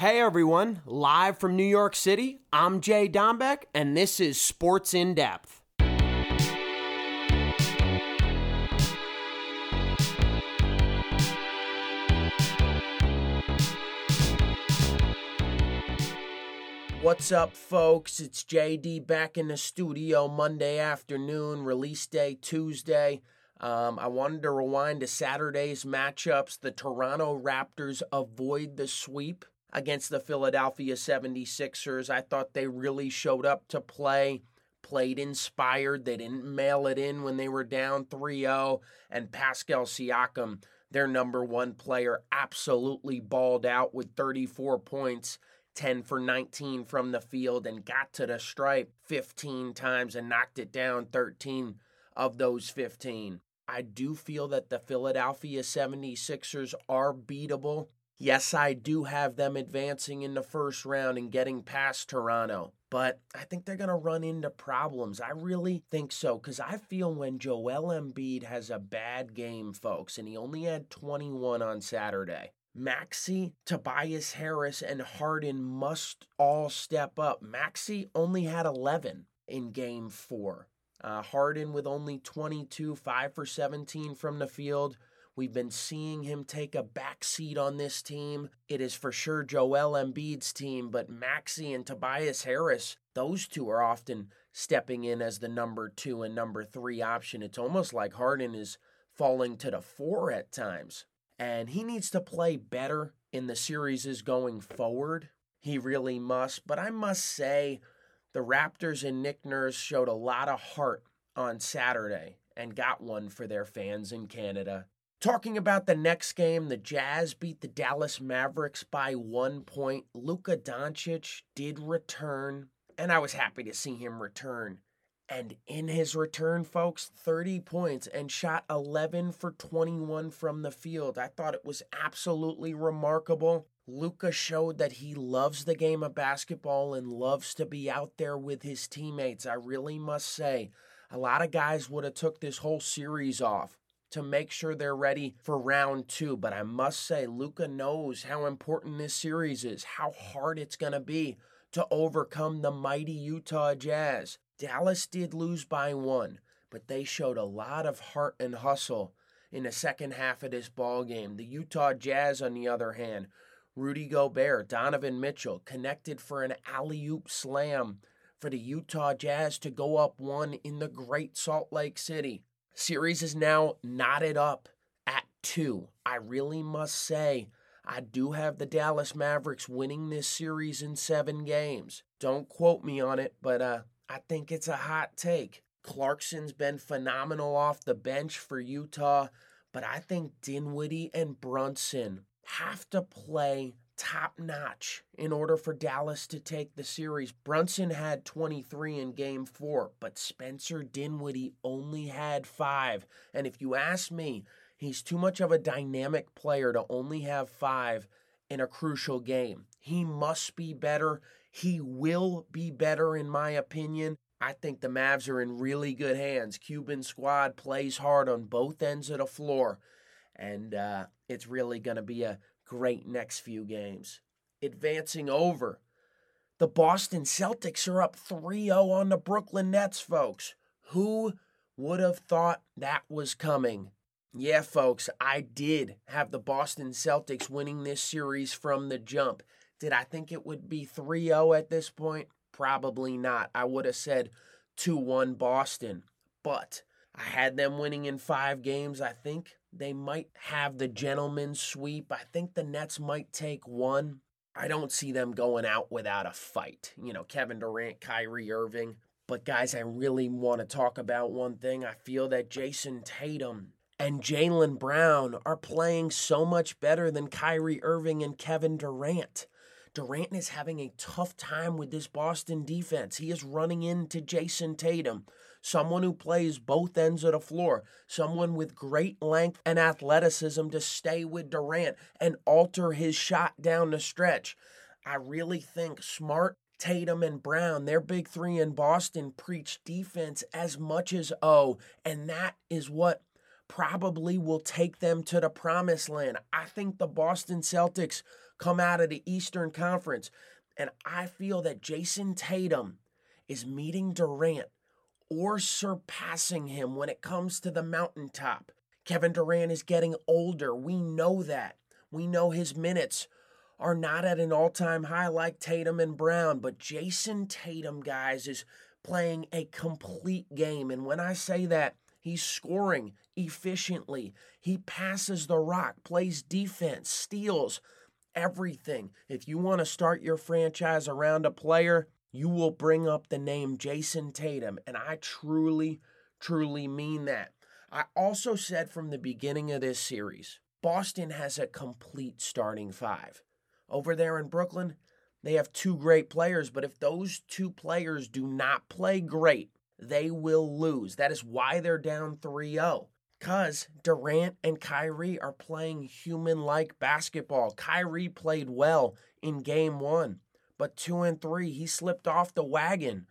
Hey everyone, live from New York City, I'm Jay Dombeck, and this is Sports in Depth. What's up, folks? It's JD back in the studio Monday afternoon, release day Tuesday. Um, I wanted to rewind to Saturday's matchups. The Toronto Raptors avoid the sweep against the Philadelphia 76ers. I thought they really showed up to play, played inspired. They didn't mail it in when they were down 3 0. And Pascal Siakam, their number one player, absolutely balled out with 34 points. 10 for 19 from the field and got to the stripe 15 times and knocked it down 13 of those 15. I do feel that the Philadelphia 76ers are beatable. Yes, I do have them advancing in the first round and getting past Toronto, but I think they're going to run into problems. I really think so because I feel when Joel Embiid has a bad game, folks, and he only had 21 on Saturday. Maxey, Tobias Harris, and Harden must all step up. Maxey only had 11 in game four. Uh, Harden with only 22, 5 for 17 from the field. We've been seeing him take a back seat on this team. It is for sure Joel Embiid's team, but Maxey and Tobias Harris, those two are often stepping in as the number two and number three option. It's almost like Harden is falling to the four at times. And he needs to play better in the series going forward. He really must. But I must say, the Raptors and Nick Nurse showed a lot of heart on Saturday and got one for their fans in Canada. Talking about the next game, the Jazz beat the Dallas Mavericks by one point. Luka Doncic did return, and I was happy to see him return. And in his return, folks, 30 points and shot 11 for 21 from the field. I thought it was absolutely remarkable. Luka showed that he loves the game of basketball and loves to be out there with his teammates. I really must say, a lot of guys would have took this whole series off to make sure they're ready for round two. But I must say, Luka knows how important this series is, how hard it's going to be to overcome the mighty Utah Jazz. Dallas did lose by one, but they showed a lot of heart and hustle in the second half of this ball game. The Utah Jazz, on the other hand, Rudy Gobert, Donovan Mitchell connected for an alley oop slam for the Utah Jazz to go up one in the Great Salt Lake City. Series is now knotted up at two. I really must say, I do have the Dallas Mavericks winning this series in seven games. Don't quote me on it, but uh, I think it's a hot take. Clarkson's been phenomenal off the bench for Utah, but I think Dinwiddie and Brunson have to play top notch in order for Dallas to take the series. Brunson had 23 in game four, but Spencer Dinwiddie only had five. And if you ask me, he's too much of a dynamic player to only have five in a crucial game. He must be better. He will be better, in my opinion. I think the Mavs are in really good hands. Cuban squad plays hard on both ends of the floor. And uh, it's really going to be a great next few games. Advancing over, the Boston Celtics are up 3 0 on the Brooklyn Nets, folks. Who would have thought that was coming? Yeah, folks, I did have the Boston Celtics winning this series from the jump. Did I think it would be 3 0 at this point? Probably not. I would have said 2 1 Boston. But I had them winning in five games. I think they might have the gentleman's sweep. I think the Nets might take one. I don't see them going out without a fight. You know, Kevin Durant, Kyrie Irving. But guys, I really want to talk about one thing. I feel that Jayson Tatum and Jaylen Brown are playing so much better than Kyrie Irving and Kevin Durant. Durant is having a tough time with this Boston defense. He is running into Jayson Tatum, someone who plays both ends of the floor, someone with great length and athleticism to stay with Durant and alter his shot down the stretch. I really think Smart, Tatum, and Brown, their big three in Boston, preach defense as much as O, and that is what probably will take them to the promised land. I think the Boston Celtics come out of the Eastern Conference. And I feel that Jayson Tatum is meeting Durant or surpassing him when it comes to the mountaintop. Kevin Durant is getting older. We know that. We know his minutes are not at an all time high like Tatum and Brown, but Jayson Tatum, guys, is playing a complete game. And when I say that, he's scoring efficiently. He passes the rock, plays defense, steals, everything. If you want to start your franchise around a player, you will bring up the name Jayson Tatum. And I truly, truly mean that. I also said from the beginning of this series, Boston has a complete starting five. Over there in Brooklyn, they have two great players, but if those two players do not play great, they will lose. That is why they're down 3 0. Because Durant and Kyrie are playing human like basketball. Kyrie played well in game one, but two and three, he slipped off the wagon.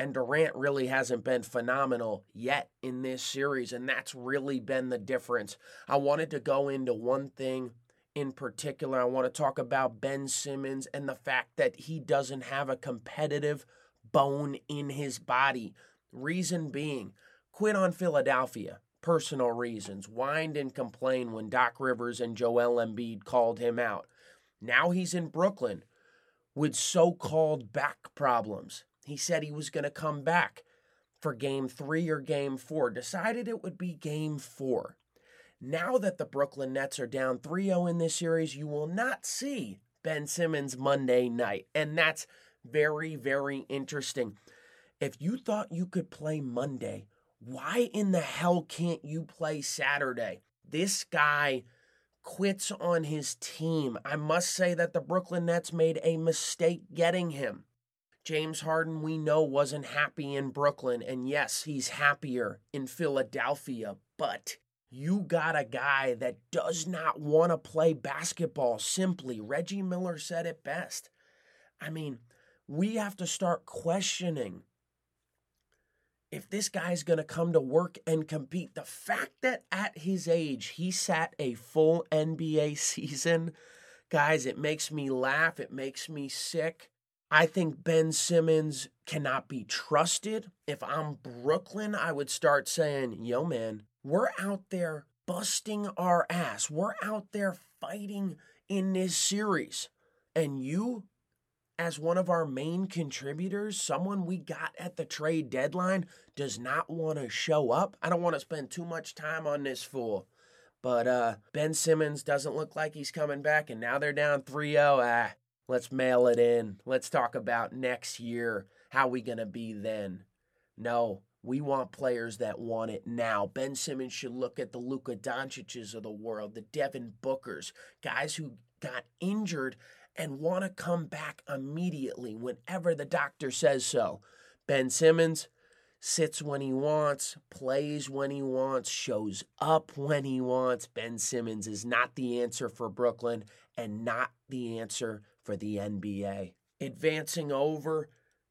And Durant really hasn't been phenomenal yet in this series, and that's really been the difference. I wanted to go into one thing in particular. I want to talk about Ben Simmons and the fact that he doesn't have a competitive bone in his body. Reason being, quit on Philadelphia. Personal reasons. Whined and complained when Doc Rivers and Joel Embiid called him out. Now he's in Brooklyn with so called back problems. He said he was going to come back for game three or game four. Decided it would be game four. Now that the Brooklyn Nets are down 3 0 in this series, you will not see Ben Simmons Monday night. And that's very, very interesting. If you thought you could play Monday, why in the hell can't you play Saturday? This guy quits on his team. I must say that the Brooklyn Nets made a mistake getting him. James Harden, we know, wasn't happy in Brooklyn. And yes, he's happier in Philadelphia, but you got a guy that does not want to play basketball simply. Reggie Miller said it best. I mean, we have to start questioning if this guy's going to come to work and compete. The fact that at his age he sat a full NBA season, guys, it makes me laugh. It makes me sick. I think Ben Simmons cannot be trusted. If I'm Brooklyn, I would start saying, yo, man, we're out there busting our ass. We're out there fighting in this series. And you, as one of our main contributors, someone we got at the trade deadline, does not want to show up. I don't want to spend too much time on this fool. But uh, Ben Simmons doesn't look like he's coming back, and now they're down 3 0. Ah, let's mail it in. Let's talk about next year. How we going to be then? No, we want players that want it now. Ben Simmons should look at the Luka Doncic's of the world, the Devin Bookers, guys who got injured and want to come back immediately whenever the doctor says so. Ben Simmons sits when he wants, plays when he wants, shows up when he wants. Ben Simmons is not the answer for Brooklyn and not the answer for the NBA. Advancing over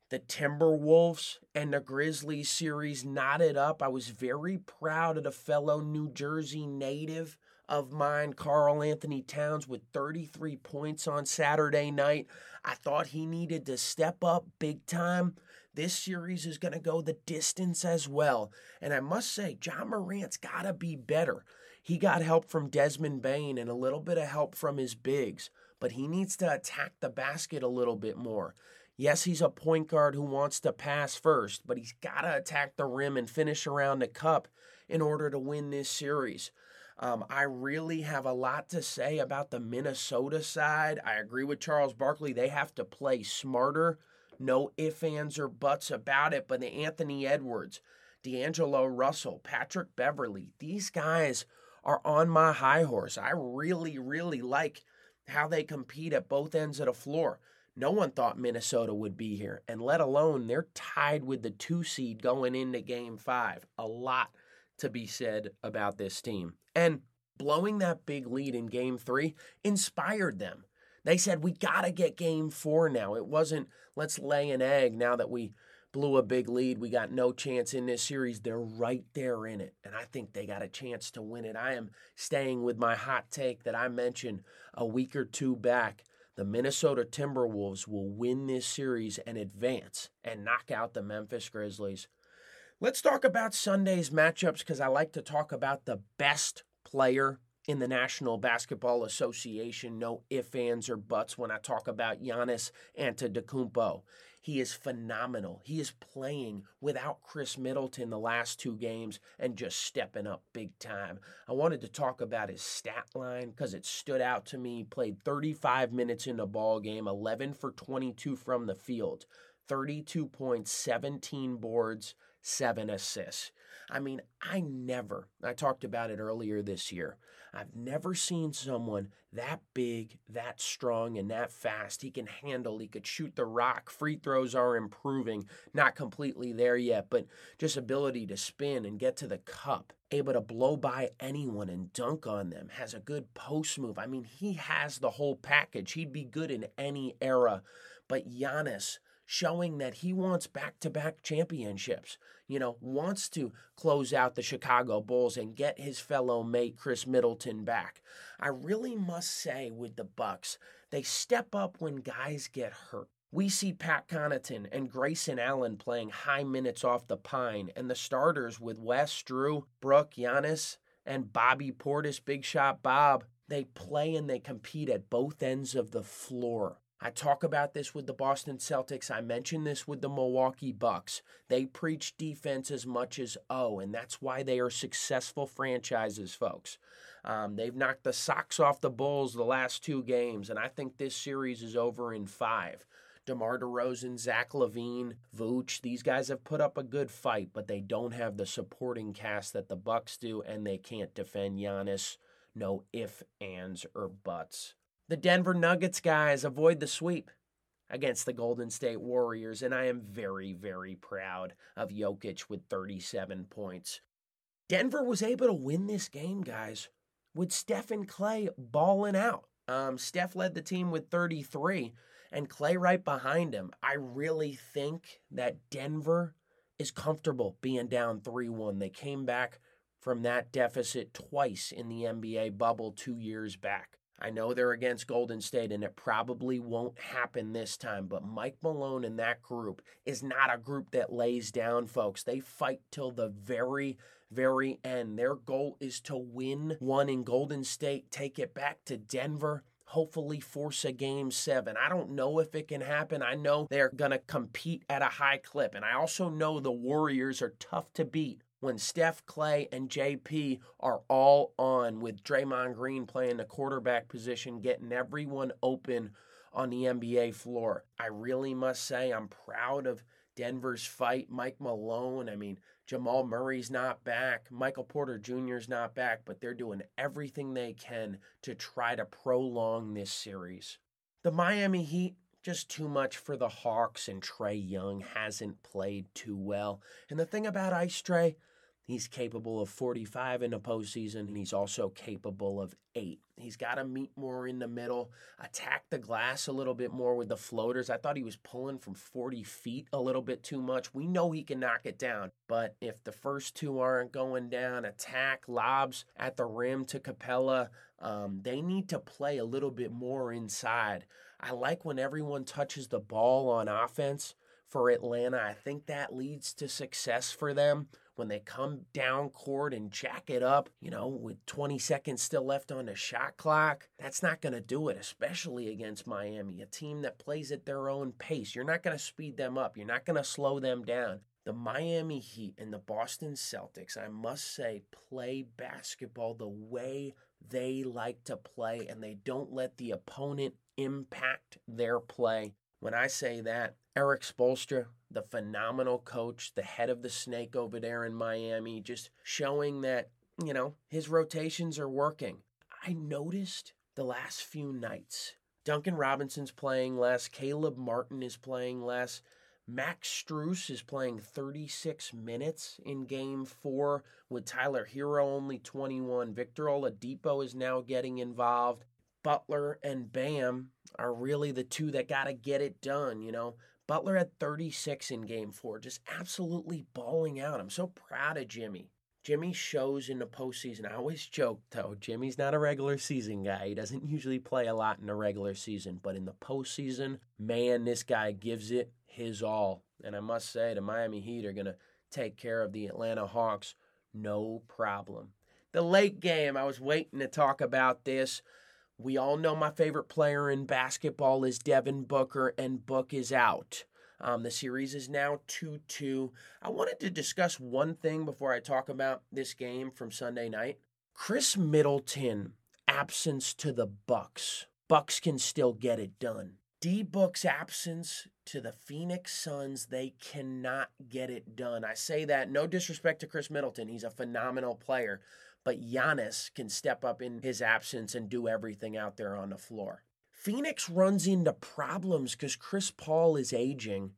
the Timberwolves and the Grizzlies series knotted up. I was very proud of the fellow New Jersey native of mine, Karl-Anthony Towns, with 33 points on Saturday night. I thought he needed to step up big time. This series is going to go the distance as well. And I must say, Ja Morant's got to be better. He got help from Desmond Bane and a little bit of help from his bigs, but he needs to attack the basket a little bit more. Yes, he's a point guard who wants to pass first, but he's got to attack the rim and finish around the cup in order to win this series. Um, I really have a lot to say about the Minnesota side. I agree with Charles Barkley. They have to play smarter. No ifs, ands, or buts about it. But the Anthony Edwards, D'Angelo Russell, Patrick Beverley, these guys are on my high horse. I really, really like how they compete at both ends of the floor. No one thought Minnesota would be here, and let alone they're tied with the two seed going into game five. A lot to be said about this team. And blowing that big lead in game three inspired them. They said, We got to get game four now. It wasn't, let's lay an egg now that we blew a big lead. We got no chance in this series. They're right there in it. And I think they got a chance to win it. I am staying with my hot take that I mentioned a week or two back the Minnesota Timberwolves will win this series and advance and knock out the Memphis Grizzlies. Let's talk about Sunday's matchups because I like to talk about the best player in the National Basketball Association. No ifs, ands, or buts when I talk about Giannis Antetokounmpo. He is phenomenal. He is playing without Khris Middleton the last two games and just stepping up big time. I wanted to talk about his stat line because it stood out to me. He played 35 minutes in the ball game, 11 for 22 from the field, 32 points, 17 boards, seven assists. I mean, I never, I talked about it earlier this year. I've never seen someone that big, that strong, and that fast. He can handle, he could shoot the rock. Free throws are improving. Not completely there yet, but just ability to spin and get to the cup. Able to blow by anyone and dunk on them. Has a good post move. I mean, he has the whole package. He'd be good in any era. But Giannis, showing that he wants back to back championships, you know, wants to close out the Chicago Bulls and get his fellow mate Khris Middleton back. I really must say with the Bucks, they step up when guys get hurt. We see Pat Connaughton and Grayson Allen playing high minutes off the pine, and the starters with Wes, Jrue, Brook, Giannis, and Bobby Portis, Big Shot Bob. They play and they compete at both ends of the floor. I talk about this with the Boston Celtics. I mention this with the Milwaukee Bucks. They preach defense as much as O, and that's why they are successful franchises, folks. Um, they've knocked the socks off the Bulls the last two games, and I think this series is over in five. DeMar DeRozan, Zach LaVine, Vooch, these guys have put up a good fight, but they don't have the supporting cast that the Bucks do, and they can't defend Giannis. No if, ands, or buts. The Denver Nuggets guys avoid the sweep against the Golden State Warriors, and I am very, very proud of Jokic with 37 points. Denver was able to win this game, guys, with Steph and Klay balling out. Um, Steph led the team with 33, and Klay right behind him. I really think that Denver is comfortable being down 3 1. They came back from that deficit twice in the NBA bubble two years back. I know they're against Golden State and it probably won't happen this time, but Mike Malone and that group is not a group that lays down, folks. They fight till the very, very end. Their goal is to win one in Golden State, take it back to Denver, hopefully force a game seven. I don't know if it can happen. I know they're going to compete at a high clip. And I also know the Warriors are tough to beat when Steph, Klay, and JP are all on with Draymond Green playing the quarterback position, getting everyone open on the NBA floor. I really must say I'm proud of Denver's fight. Mike Malone, I mean, Jamal Murray's not back. Michael Porter Jr.'s not back, but they're doing everything they can to try to prolong this series. The Miami Heat just too much for the Hawks, and Trae Young hasn't played too well. And the thing about Ice Trae, he's capable of 45 in the postseason, and he's also capable of eight. He's got to meet more in the middle, attack the glass a little bit more with the floaters. I thought he was pulling from 40 feet a little bit too much. We know he can knock it down, but if the first two aren't going down, attack, lobs at the rim to Capela. um, they need to play a little bit more inside. I like when everyone touches the ball on offense for Atlanta. I think that leads to success for them when they come down court and jack it up, you know, with 20 seconds still left on the shot clock. That's not going to do it, especially against Miami, a team that plays at their own pace. You're not going to speed them up, you're not going to slow them down. The Miami Heat and the Boston Celtics, I must say, play basketball the way they like to play, and they don't let the opponent impact their play. When I say that, Erik Spoelstra, the phenomenal coach, the head of the snake over there in Miami, just showing that, you know, his rotations are working. I noticed the last few nights, Duncan Robinson's playing less, Caleb Martin is playing less. Max Strus is playing 36 minutes in game four with Tyler Herro only 21. Victor Oladipo is now getting involved. Butler and Bam are really the two that got to get it done. You know, Butler had 36 in game four, just absolutely balling out. I'm so proud of Jimmy. Jimmy shows in the postseason. I always joke though, Jimmy's not a regular season guy. He doesn't usually play a lot in the regular season, but in the postseason, man, this guy gives it his all. And I must say, the Miami Heat are going to take care of the Atlanta Hawks no problem. The late game, I was waiting to talk about this. We all know my favorite player in basketball is Devin Booker, and Book is out. Um, the series is now 2 2. I wanted to discuss one thing before I talk about this game from Sunday night. Khris Middleton absence to the Bucks. Bucks can still get it done. D Book's absence to the Phoenix Suns, they cannot get it done. I say that no disrespect to Khris Middleton. He's a phenomenal player, but Giannis can step up in his absence and do everything out there on the floor. Phoenix runs into problems because Chris Paul is aging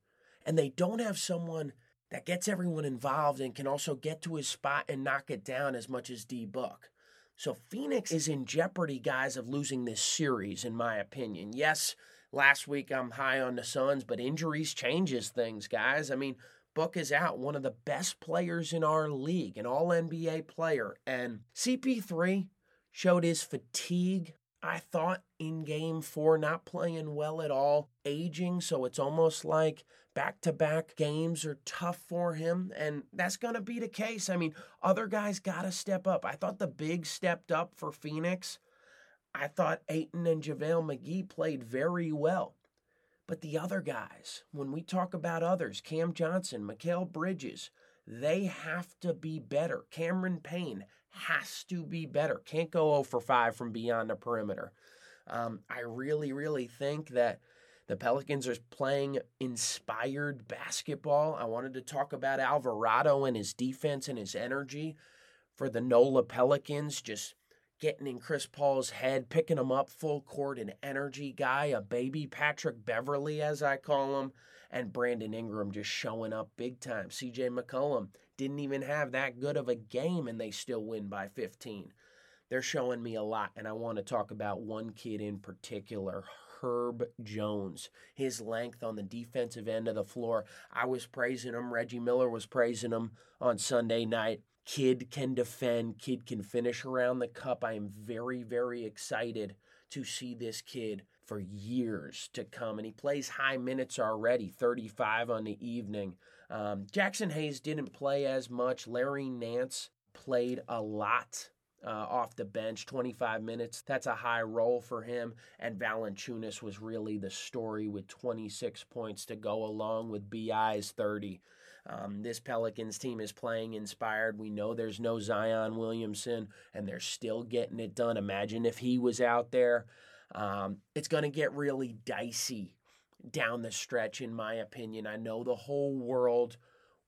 and they don't have someone that gets everyone involved and can also get to his spot and knock it down as much as D Book. So Phoenix is in jeopardy, guys, of losing this series, in my opinion. Yes, last week I'm high on the Suns, but injuries changes things, guys. I mean, Book is out, one of the best players in our league, an all NBA player. And CP3 showed his fatigue I thought in game four, not playing well at all, aging. So it's almost like back to back games are tough for him. And that's going to be the case. I mean, other guys got to step up. I thought the big stepped up for Phoenix. I thought Ayton and JaVale McGee played very well. But the other guys, when we talk about others, Cam Johnson, Mikal Bridges, they have to be better. Cameron Payne has to be better. Can't go 0 for 5 from beyond the perimeter. Um, I really, really think that the Pelicans are playing inspired basketball. I wanted to talk about Alvarado and his defense and his energy for the NOLA Pelicans, just getting in Chris Paul's head, picking him up full court, an energy guy, a baby Patrick Beverley, as I call him, and Brandon Ingram just showing up big time. CJ McCollum didn't even have that good of a game and they still win by 15. They're showing me a lot, and I want to talk about one kid in particular, Herb Jones. His length on the defensive end of the floor. I was praising him. Reggie Miller was praising him on Sunday night. Kid can defend, kid can finish around the cup. I am very, very excited to see this kid for years to come. And he plays high minutes already, 35 on the evening. Um, Jaxson Hayes didn't play as much. Larry Nance played a lot uh, off the bench, 25 minutes. That's a high role for him. And Valanciunas was really the story with 26 points to go along with BI's 30. Um, this Pelicans team is playing inspired. We know there's no Zion Williamson, and they're still getting it done. Imagine if he was out there. Um, it's going to get really dicey down the stretch, in my opinion. I know the whole world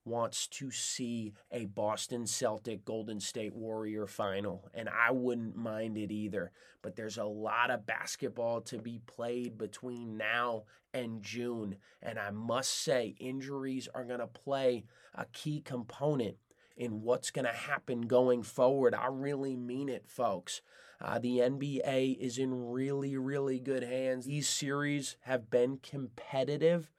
wants to see a Boston Celtic Golden State Warrior final, and I wouldn't mind it either. But there's a lot of basketball to be played between now and June, and I must say, injuries are going to play a key component in what's going to happen going forward. I really mean it, folks. Uh, the NBA is in really, really good hands. These series have been competitive,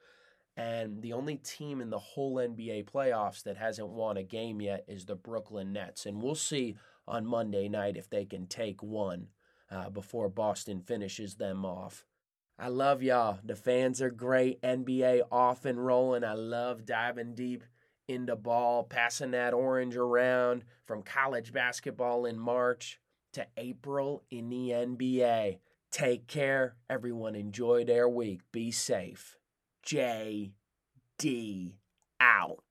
and the only team in the whole NBA playoffs that hasn't won a game yet is the Brooklyn Nets. And we'll see on Monday night if they can take one uh, before Boston finishes them off. I love y'all. The fans are great. NBA off and rolling. I love diving deep into ball, passing that orange around from college basketball in March to April in the NBA. Take care. Everyone enjoy their week. Be safe. J D out.